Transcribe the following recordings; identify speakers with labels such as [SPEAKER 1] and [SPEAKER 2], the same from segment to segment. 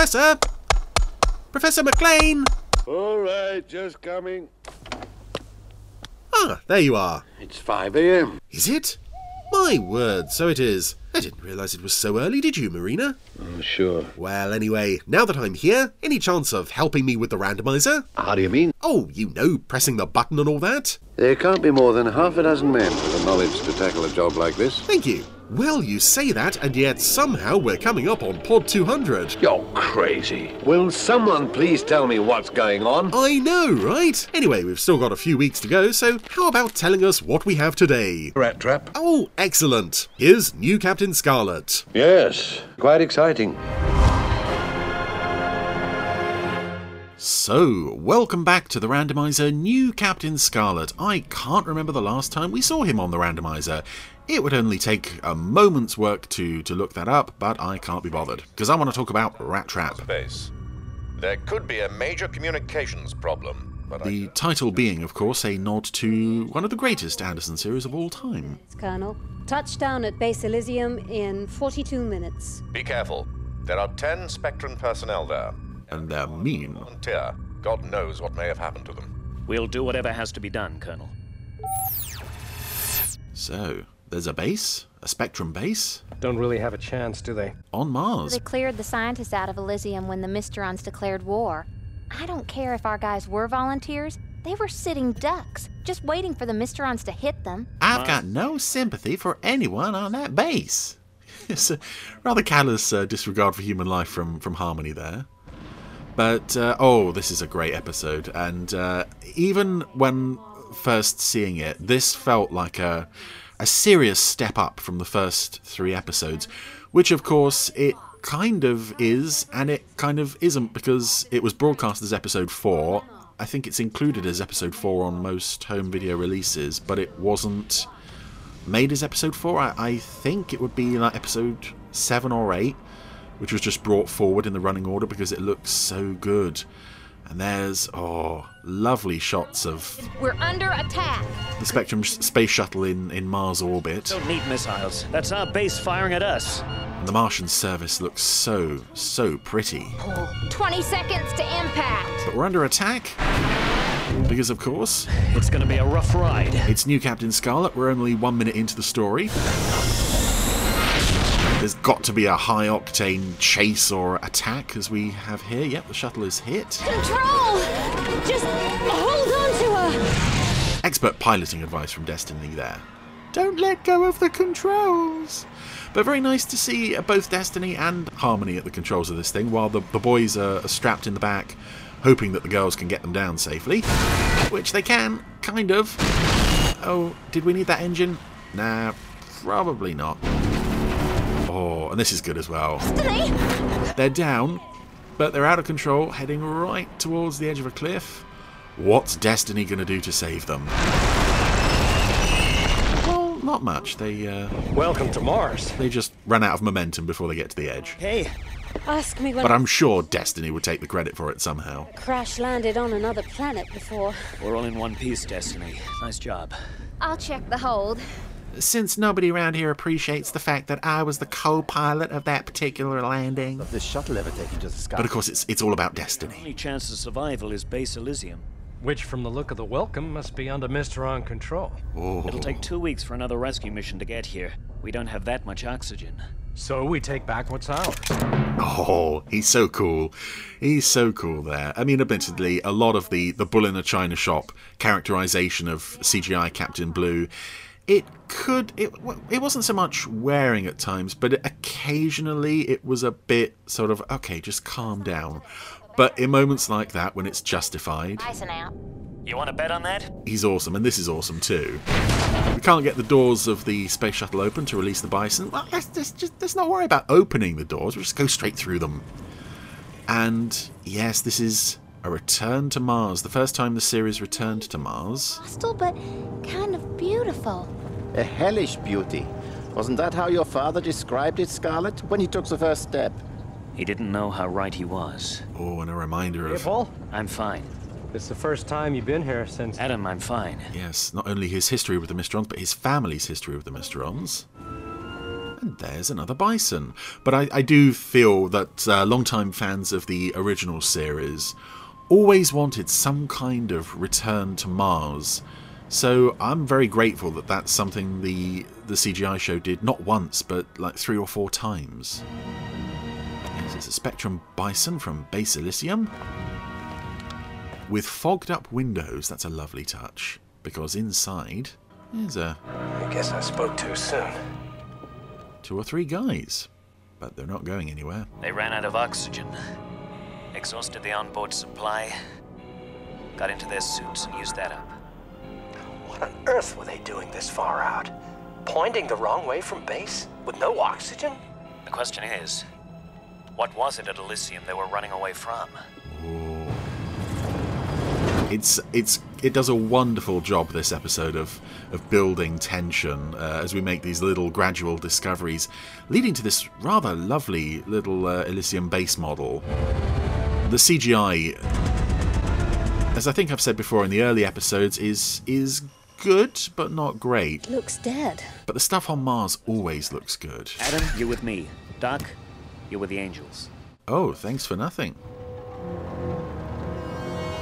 [SPEAKER 1] Professor! Professor McLean!
[SPEAKER 2] All right, just coming.
[SPEAKER 1] Ah, there you are.
[SPEAKER 2] It's 5 a.m.
[SPEAKER 1] Is it? My word, so it is. I didn't realise it was so early, did you, Marina?
[SPEAKER 2] Oh, sure.
[SPEAKER 1] Well, anyway, now that I'm here, any chance of helping me with the randomizer?
[SPEAKER 2] How do you mean?
[SPEAKER 1] Oh, you know, pressing the button and all that.
[SPEAKER 2] There can't be more than half a dozen men with the knowledge to tackle a job like this.
[SPEAKER 1] Thank you. Well, you say that, and yet somehow we're coming up on Pod 200.
[SPEAKER 2] You're crazy. Will someone please tell me what's going on?
[SPEAKER 1] I know, right? Anyway, we've still got a few weeks to go, so how about telling us what we have today?
[SPEAKER 2] Rat trap?
[SPEAKER 1] Oh, excellent. Here's new Captain Scarlet.
[SPEAKER 2] Yes, quite exciting.
[SPEAKER 1] So, welcome back to the randomizer, new Captain Scarlet. I can't remember the last time we saw him on the randomizer. It would only take a moment's work to, to look that up, but I can't be bothered, because I want to talk about Rat Trap.
[SPEAKER 3] Base. There could be a major communications problem, but
[SPEAKER 1] The title being, of course, a nod to one of the greatest Anderson series of all time.
[SPEAKER 4] Colonel. Touchdown at Base Elysium in 42 minutes.
[SPEAKER 3] Be careful. There are ten Spectrum personnel there.
[SPEAKER 1] And they're mean.
[SPEAKER 3] Volunteer. God knows what may have happened to them.
[SPEAKER 5] We'll do whatever has to be done, Colonel.
[SPEAKER 1] So, there's a base, a Spectrum base,
[SPEAKER 6] Don't really have a chance, do they?
[SPEAKER 1] on Mars.
[SPEAKER 7] They cleared the scientists out of Elysium when the Mysterons declared war. I don't care if our guys were volunteers. They were sitting ducks, just waiting for the Mysterons to hit them.
[SPEAKER 1] I've got no sympathy for anyone on that base. it's a rather callous uh, disregard for human life from, from Harmony there. But, uh, oh, this is a great episode. And uh, even when first seeing it, this felt like a, a serious step up from the first three episodes, which, of course, it kind of is, and it kind of isn't because it was broadcast as episode four. I think it's included as episode four on most home video releases, but it wasn't made as episode four. I, I think it would be like episode seven or eight, which was just brought forward in the running order because it looks so good. And there's, oh, lovely shots of
[SPEAKER 7] We're under attack.
[SPEAKER 1] The Spectrum space shuttle in, in Mars orbit.
[SPEAKER 5] Don't need missiles. That's our base firing at us.
[SPEAKER 1] And the Martian service looks so, so pretty.
[SPEAKER 7] 20 seconds to impact.
[SPEAKER 1] But we're under attack. Because, of course,
[SPEAKER 5] It's gonna be a rough ride.
[SPEAKER 1] it's new Captain Scarlet. We're only one minute into the story. There's got to be a high octane chase or attack as we have here. Yep, the shuttle is hit.
[SPEAKER 4] Control! Just hold on to her!
[SPEAKER 1] Expert piloting advice from Destiny there. Don't let go of the controls. But very nice to see both Destiny and Harmony at the controls of this thing, while the, the boys are, are strapped in the back, hoping that the girls can get them down safely. Which they can, kind of. Oh, did we need that engine? Nah, probably not. Oh, and this is good as well. They're down, but they're out of control, heading right towards the edge of a cliff. What's Destiny going to do to save them? Well, not much. They uh,
[SPEAKER 6] Welcome to Mars.
[SPEAKER 1] they just run out of momentum before they get to the edge.
[SPEAKER 5] Hey,
[SPEAKER 4] Ask me when
[SPEAKER 1] But I'm sure Destiny would take the credit for it somehow.
[SPEAKER 4] Crash landed on another planet before.
[SPEAKER 5] we're all in one piece, Destiny. Nice job.
[SPEAKER 7] I'll check the hold.
[SPEAKER 1] Since nobody around here appreciates the fact that I was the co-pilot of that particular landing.
[SPEAKER 8] this shuttle ever taken to the sky?
[SPEAKER 1] But of course, it's it's all about Destiny.
[SPEAKER 5] Only chance of survival is base Elysium.
[SPEAKER 6] Which, from the look of the welcome, must be under Mister Mysteron control.
[SPEAKER 1] Oh,
[SPEAKER 5] It'll take two weeks for another rescue mission to get here. We don't have that much oxygen.
[SPEAKER 6] So we take back what's ours.
[SPEAKER 1] Oh, he's so cool. He's so cool there. I mean, admittedly, a lot of the, the bull in a china shop characterization of CGI Captain Blue, it could, it, it wasn't so much wearing at times, but occasionally it was a bit sort of, okay, just calm down. But in moments like that, when it's justified,
[SPEAKER 7] Bison out.
[SPEAKER 5] You want to bet on that?
[SPEAKER 1] he's awesome, and this is awesome too. We can't get the doors of the space shuttle open to release the bison. Well, let's, let's just let's not worry about opening the doors. We'll just go straight through them. And yes, this is a return to Mars. The first time the series returned to Mars.
[SPEAKER 7] Hostile, but kind of beautiful.
[SPEAKER 8] A hellish beauty. Wasn't that how your father described it, Scarlet, when he took the first step?
[SPEAKER 5] He didn't know how right he was.
[SPEAKER 1] Oh, and a reminder
[SPEAKER 6] Hey,
[SPEAKER 1] of
[SPEAKER 6] Paul?
[SPEAKER 5] I'm fine.
[SPEAKER 6] It's the first time you've been here since.
[SPEAKER 5] Adam, I'm fine.
[SPEAKER 1] yes, not only his history with the Mysterons, but his family's history with the Mysterons. And there's another bison. But I, I do feel that uh, longtime fans of the original series always wanted some kind of return to Mars. So I'm very grateful that that's something the the CGI show did not once, but like three or four times. This is a Spectrum Bison from Base Elysium. With fogged up windows, that's a lovely touch. Because inside is a
[SPEAKER 9] I guess I spoke too soon.
[SPEAKER 1] two or three guys. But they're not going anywhere.
[SPEAKER 5] They ran out of oxygen, exhausted the onboard supply, got into their suits and used that up.
[SPEAKER 9] What on earth were they doing this far out? Pointing the wrong way from base? With no oxygen?
[SPEAKER 5] The question is, what was it at Elysium they were running away from?
[SPEAKER 1] It's it's it does a wonderful job this episode of of building tension uh, as we make these little gradual discoveries, leading to this rather lovely little uh, Elysium base model. The CGI, as I think I've said before in the early episodes, is is good but not great.
[SPEAKER 4] Looks dead.
[SPEAKER 1] But the stuff on Mars always looks good.
[SPEAKER 5] Adam, you with me. Doc, you with the Angels.
[SPEAKER 1] Oh, thanks for nothing.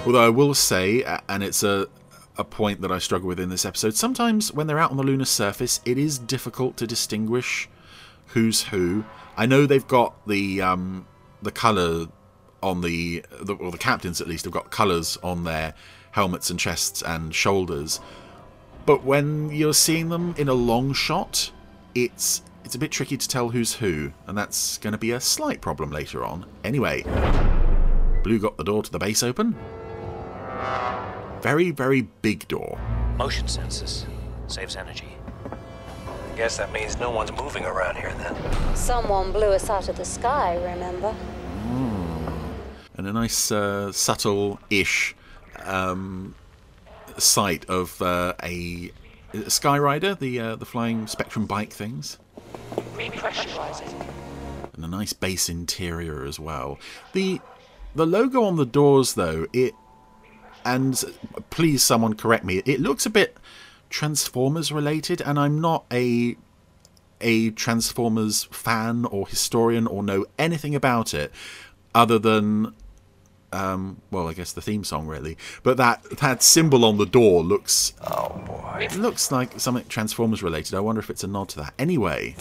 [SPEAKER 1] Although I will say, and it's a a point that I struggle with in this episode, sometimes when they're out on the lunar surface, it is difficult to distinguish who's who. I know they've got the um, the color on the, the or the captains at least have got colors on their helmets and chests and shoulders, but when you're seeing them in a long shot, it's it's a bit tricky to tell who's who, and that's going to be a slight problem later on. Anyway, Blue got the door to the base open. Very, very big door.
[SPEAKER 5] Motion sensors. Saves energy.
[SPEAKER 9] I guess that means no one's moving around here then.
[SPEAKER 4] Someone blew us out of the sky, remember?
[SPEAKER 1] and a nice uh, subtle-ish um, sight of uh, a, a Skyrider, the uh, the flying Spectrum bike things, and a nice base interior as well. the The logo on the doors, though, it and please someone correct me. It looks a bit Transformers related, and I'm not a a Transformers fan or historian or know anything about it other than um, well, I guess the theme song really. But that that symbol on the door looks
[SPEAKER 9] Oh boy.
[SPEAKER 1] it looks like something Transformers related. I wonder if it's a nod to that. Anyway,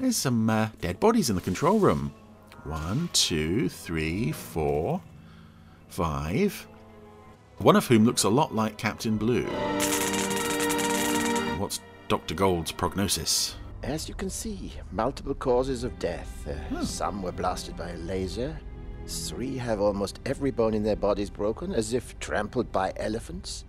[SPEAKER 1] there's some uh, dead bodies in the control room. One, two, three, four, five. One of whom looks a lot like Captain Blue. What's Dr. Gold's prognosis?
[SPEAKER 8] As you can see, multiple causes of death. Uh, Some were blasted by a laser. Three have almost every bone in their bodies broken, as if trampled by elephants.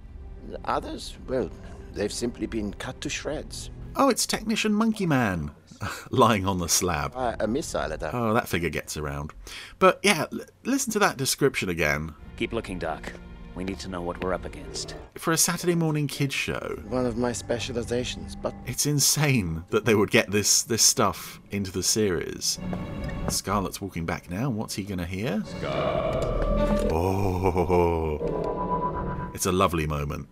[SPEAKER 8] Others, well, they've simply been cut to shreds.
[SPEAKER 1] Oh, it's Technician Monkey Man lying on the slab.
[SPEAKER 8] By a missile attack.
[SPEAKER 1] Oh, that figure gets around. But yeah, l- listen to that description again.
[SPEAKER 5] Keep looking, Doc. We need to know what we're up against.
[SPEAKER 1] For a Saturday morning kids show,
[SPEAKER 8] One of my specializations, but
[SPEAKER 1] it's insane that they would get this this stuff into the series. Scarlet's walking back now. What's he gonna hear? Oh, it's a lovely moment.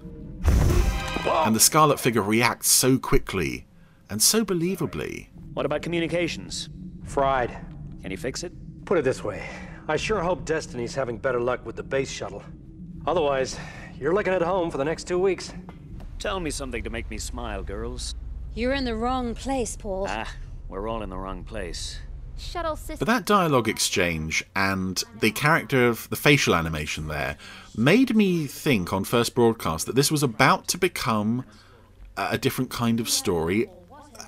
[SPEAKER 1] And the Scarlet figure reacts so quickly and so believably.
[SPEAKER 5] What about communications?
[SPEAKER 6] Fried.
[SPEAKER 5] Can you fix it?
[SPEAKER 6] Put it this way. I sure hope Destiny's having better luck with the base shuttle. Otherwise, you're looking at home for the next two weeks.
[SPEAKER 5] Tell me something to make me smile, girls.
[SPEAKER 4] You're in the wrong place, Paul.
[SPEAKER 5] Ah, we're all in the wrong place.
[SPEAKER 7] Shuttle system.
[SPEAKER 1] But that dialogue exchange and the character of the facial animation there made me think on first broadcast that this was about to become a a different kind of story.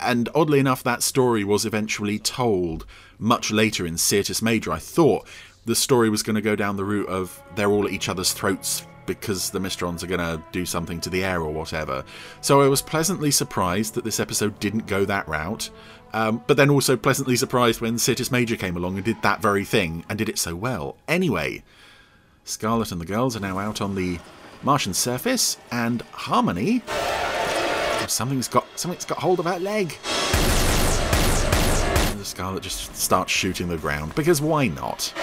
[SPEAKER 1] And oddly enough, that story was eventually told much later in Sirtis Major. I thought the story was going to go down the route of they're all at each other's throats because the Mysterons are going to do something to the air or whatever. So I was pleasantly surprised that this episode didn't go that route. Um, but then also pleasantly surprised when Sirtis Major came along and did that very thing and did it so well. Anyway, Scarlet and the girls are now out on the Martian surface, and Harmony. Oh, something's got something's got hold of her leg. And the Scarlet just starts shooting the ground because why not?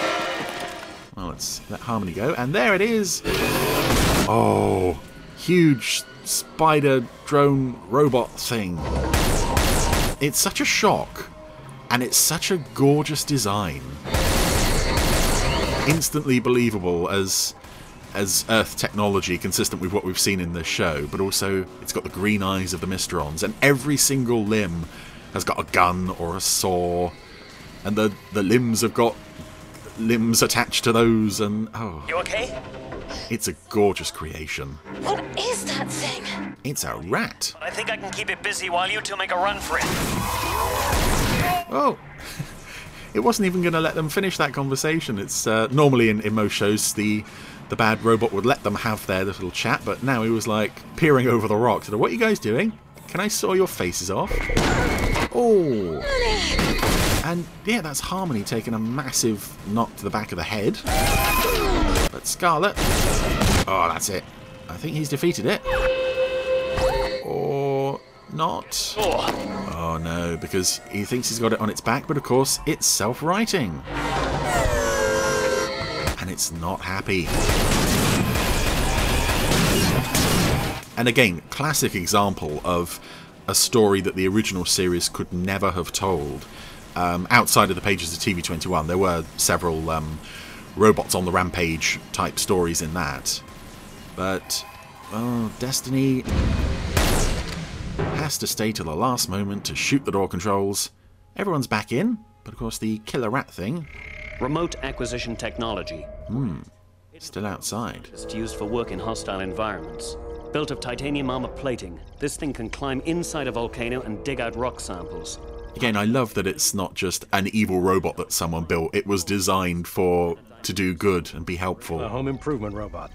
[SPEAKER 1] Well, let's let Harmony go, and there it is. Oh, huge spider drone robot thing. it's such a shock, and it's such a gorgeous design. Instantly believable as as Earth technology, consistent with what we've seen in this show, but also it's got the green eyes of the Mysterons, and every single limb has got a gun or a saw, and the the limbs have got limbs attached to those, and oh,
[SPEAKER 5] You okay?
[SPEAKER 1] it's a gorgeous creation.
[SPEAKER 4] What is that thing?
[SPEAKER 1] It's a rat.
[SPEAKER 5] I think I can keep it busy while you two make a run for it.
[SPEAKER 1] Oh, it wasn't even going to let them finish that conversation. It's uh, normally in, in most shows the the bad robot would let them have their little chat, but now he was like peering over the rocks. "What are you guys doing? Can I saw your faces off?" Oh, and yeah, that's Harmony taking a massive knock to the back of the head. But Scarlet, oh, that's it. I think he's defeated it, or not. Oh no, because he thinks he's got it on its back, but of course it's self-righting. And it's not happy. And again, classic example of a story that the original series could never have told. Um, outside of the pages of TV21, there were several um, robots on the rampage type stories in that. But, well, Destiny has to stay till the last moment to shoot the door controls. Everyone's back in, but of course the killer rat thing
[SPEAKER 10] Remote acquisition technology. Hmm.
[SPEAKER 1] Still outside.
[SPEAKER 10] It's used for work in hostile environments. Built of titanium armor plating, this thing can climb inside a volcano and dig out rock samples.
[SPEAKER 1] Again, I love that it's not just an evil robot that someone built. It was designed for to do good and be helpful.
[SPEAKER 6] A home improvement robot.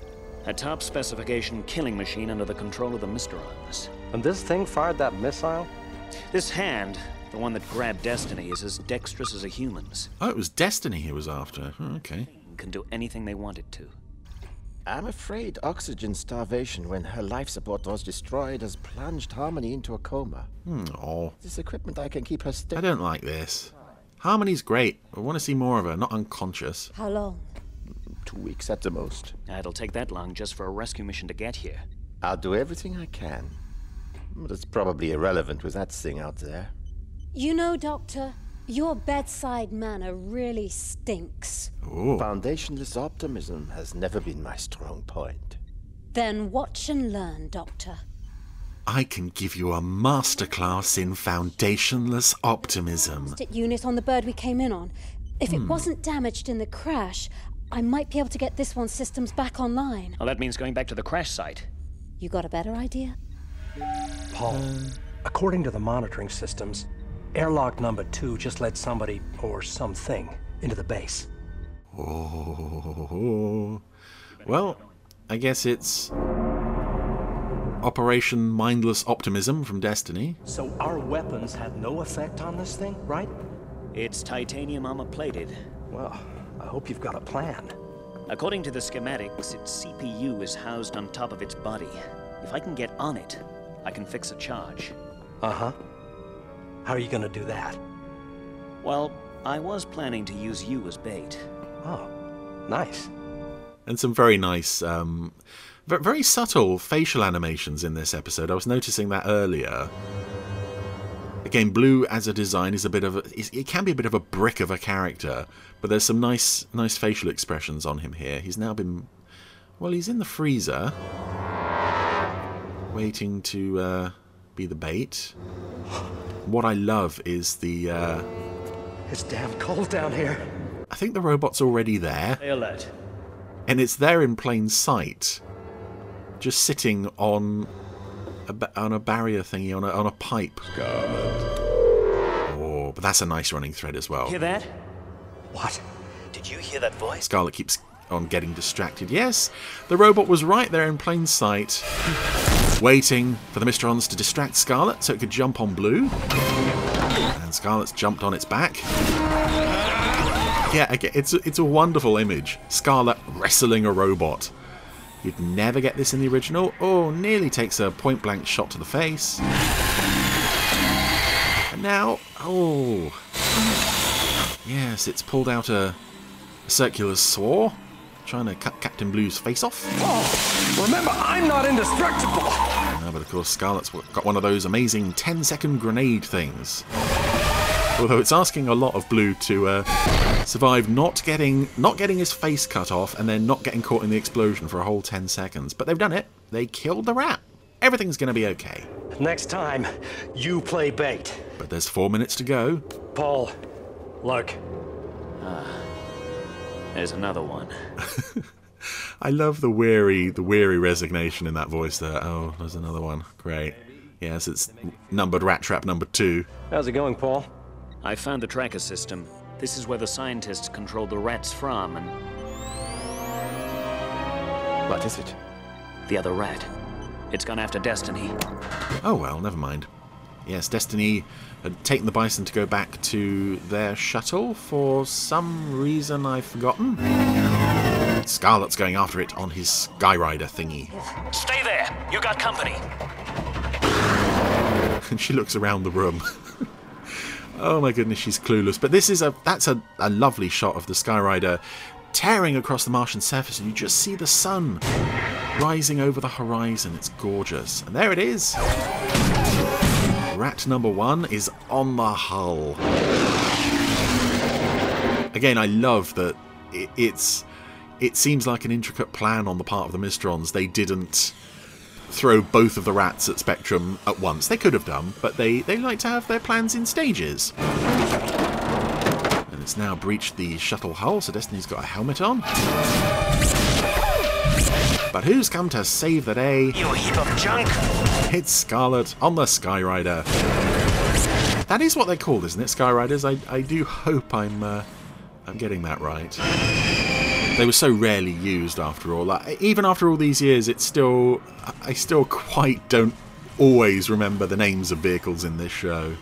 [SPEAKER 10] A top specification killing machine under the control of the Mysterons.
[SPEAKER 6] And this thing fired that missile?
[SPEAKER 10] This hand, the one that grabbed Destiny, is as dexterous as a human's.
[SPEAKER 1] Oh, it was Destiny he was after. Oh, Okay.
[SPEAKER 10] Can do anything they want it to.
[SPEAKER 8] I'm afraid oxygen starvation when her life support was destroyed has plunged Harmony into a coma.
[SPEAKER 1] Hmm, oh,
[SPEAKER 8] This equipment I can keep her
[SPEAKER 1] still.
[SPEAKER 8] I
[SPEAKER 1] don't like this. Harmony's great. I want to see more of her, not unconscious.
[SPEAKER 4] How long?
[SPEAKER 8] Two weeks at the most.
[SPEAKER 10] It'll take that long just for a rescue mission to get here.
[SPEAKER 8] I'll do everything I can. But it's probably irrelevant with that thing out there.
[SPEAKER 4] You know, Doctor, your bedside manner really stinks.
[SPEAKER 1] Oh,
[SPEAKER 8] Foundationless optimism has never been my strong point.
[SPEAKER 4] Then watch and learn, Doctor.
[SPEAKER 1] I can give you a masterclass in foundationless optimism.
[SPEAKER 4] Stick unit on the bird we came in on. If it hmm. wasn't damaged in the crash, I might be able to get this one's systems back online.
[SPEAKER 10] Well, that means going back to the crash site.
[SPEAKER 4] You got a better idea?
[SPEAKER 6] Paul, according to the monitoring systems, airlock number two just let somebody or something into the base.
[SPEAKER 1] Oh. Well, I guess it's Operation Mindless Optimism from Destiny.
[SPEAKER 6] So our weapons had no effect on this thing, right?
[SPEAKER 10] It's titanium armor plated.
[SPEAKER 6] Well, I hope you've got a plan.
[SPEAKER 10] According to the schematics, its CPU is housed on top of its body. If I can get on it, I can fix a charge.
[SPEAKER 6] Uh huh. How are you gonna do that?
[SPEAKER 10] Well, I was planning to use you as bait.
[SPEAKER 6] Oh, nice.
[SPEAKER 1] and some very nice, um, very subtle facial animations in this episode. I was noticing that earlier. Again, Blue as a design is a bit of a, it can be a bit of a brick of a character, but there's some nice, nice facial expressions on him here. He's now been, well, he's in the freezer, waiting to uh, be the bait. What I love is the, uh,
[SPEAKER 6] It's damn cold down here.
[SPEAKER 1] I think the robot's already there.
[SPEAKER 10] Stay alert.
[SPEAKER 1] and it's there in plain sight, just sitting on a, ba- on a barrier thingy on a, on a pipe. Oh, but that's a nice running thread as well.
[SPEAKER 10] Hear that?
[SPEAKER 6] What?
[SPEAKER 5] Did you hear that voice?
[SPEAKER 1] Scarlet keeps on getting distracted. Yes, the robot was right there in plain sight, waiting for the Mysterons to distract Scarlet so it could jump on Blue. And Scarlet's jumped on its back. Yeah, it's a, it's a wonderful image. Scarlet wrestling a robot. You'd never get this in the original. Oh, nearly takes a point blank shot to the face. And now, oh. Yes, it's pulled out a, a circular saw, trying to cut Captain Blue's face off.
[SPEAKER 6] Remember, I'm not indestructible.
[SPEAKER 1] Uh, but of course, Scarlet's got one of those amazing 10 second grenade things. Although it's asking a lot of Blue to uh, survive not getting not getting his face cut off and then not getting caught in the explosion for a whole 10 seconds. But they've done it. They killed the rat. Everything's going to be okay.
[SPEAKER 6] Next time, you play bait.
[SPEAKER 1] But there's four minutes to go.
[SPEAKER 6] Paul, look.
[SPEAKER 10] There's another one.
[SPEAKER 1] I love the weary, the weary resignation in that voice there. Oh, there's another one. Great. Yes, it's numbered rat trap number two.
[SPEAKER 6] How's it going, Paul?
[SPEAKER 10] I found the tracker system. This is where the scientists control the rats from, and
[SPEAKER 8] What is it?
[SPEAKER 10] the other rat. It's gone after Destiny.
[SPEAKER 1] Oh well, never mind. Yes, Destiny had taken the Bison to go back to their shuttle for some reason I've forgotten. Scarlet's going after it on his Skyrider thingy.
[SPEAKER 5] Stay there. You got company.
[SPEAKER 1] and she looks around the room. oh my goodness, she's clueless. But this is a that's a, a lovely shot of the Skyrider tearing across the Martian surface, and you just see the sun rising over the horizon. It's gorgeous. And there it is. Rat number one is on the hull. Again, I love that it, it's. It seems like an intricate plan on the part of the Mysterons. They didn't throw both of the rats at Spectrum at once. They could have done, but they, they like to have their plans in stages. And it's now breached the shuttle hull, so Destiny's got a helmet on. But who's come to save the day?
[SPEAKER 5] You heap of junk.
[SPEAKER 1] It's Scarlet on the Skyrider. That is what they're called, isn't it? Skyriders. I, I do hope I'm uh, I'm getting that right. They were so rarely used after all. Like, even after all these years, it's still I still quite don't always remember the names of vehicles in this show.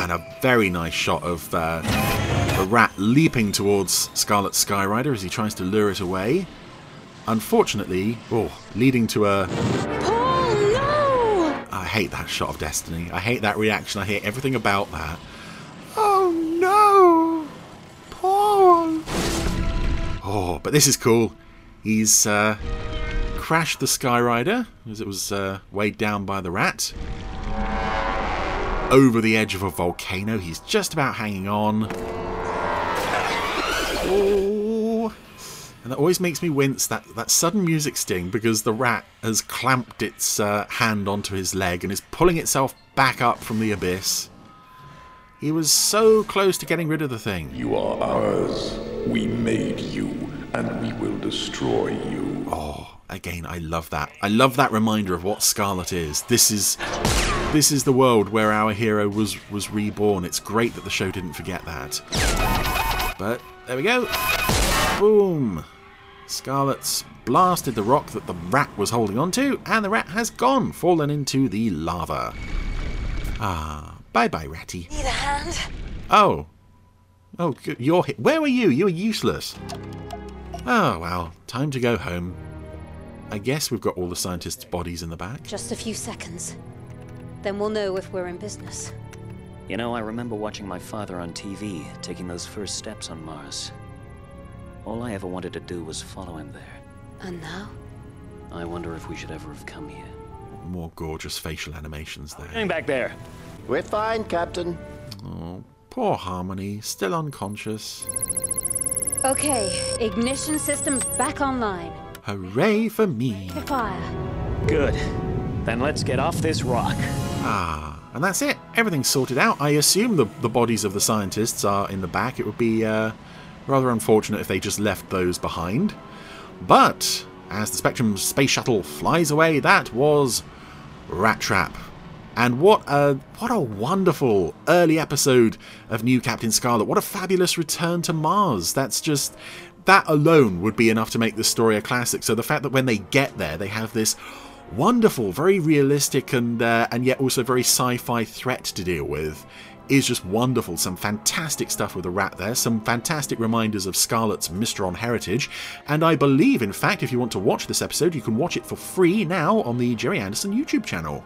[SPEAKER 1] And a very nice shot of uh, the rat leaping towards Scarlet Skyrider as he tries to lure it away. Unfortunately, oh, leading to a
[SPEAKER 4] Paul, no!
[SPEAKER 1] I hate that shot of Destiny. I hate that reaction. I hate everything about that. Oh no! Paul! Oh, but this is cool. He's uh, crashed the Skyrider as it was uh, weighed down by the rat. Over the edge of a volcano. He's just about hanging on. Oh. And that always makes me wince, that, that sudden music sting, because the rat has clamped its uh, hand onto his leg and is pulling itself back up from the abyss. He was so close to getting rid of the thing.
[SPEAKER 11] You are ours. We made you, and we will destroy you.
[SPEAKER 1] Oh, again, I love that. I love that reminder of what Scarlet is. This is this is the world where our hero was was reborn. It's great that the show didn't forget that. But there we go. Boom. Scarlet's blasted the rock that the rat was holding onto, and the rat has gone, fallen into the lava. Ah, bye bye, Ratty.
[SPEAKER 4] Need a hand?
[SPEAKER 1] Oh. Oh, good. you're hit. Where were you? You were useless. Oh, well, time to go home. I guess we've got all the scientists' bodies in the back.
[SPEAKER 4] Just a few seconds. Then we'll know if we're in business.
[SPEAKER 10] You know, I remember watching my father on TV taking those first steps on Mars. All I ever wanted to do was follow him there.
[SPEAKER 4] And now?
[SPEAKER 10] I wonder if we should ever have come here.
[SPEAKER 1] More gorgeous facial animations there.
[SPEAKER 10] Hang back there.
[SPEAKER 8] We're fine, Captain.
[SPEAKER 1] Oh, poor Harmony, still unconscious.
[SPEAKER 4] Okay, ignition system's back online.
[SPEAKER 1] Hooray for me.
[SPEAKER 4] The Fire.
[SPEAKER 10] Good. Then let's get off this rock.
[SPEAKER 1] Ah, and that's it. Everything's sorted out. I assume the, the bodies of the scientists are in the back. It would be uh, rather unfortunate if they just left those behind. But as the Spectrum space shuttle flies away, that was Rat Trap. And what a what a wonderful early episode of New Captain Scarlet. What a fabulous return to Mars. That's just that alone would be enough to make this story a classic. So the fact that when they get there, they have this wonderful, very realistic, and uh, and yet also very sci-fi threat to deal with is just wonderful. Some fantastic stuff with the rat there, some fantastic reminders of Scarlet's Mysteron heritage, and I believe, in fact, if you want to watch this episode, you can watch it for free now on the Gerry Anderson YouTube channel.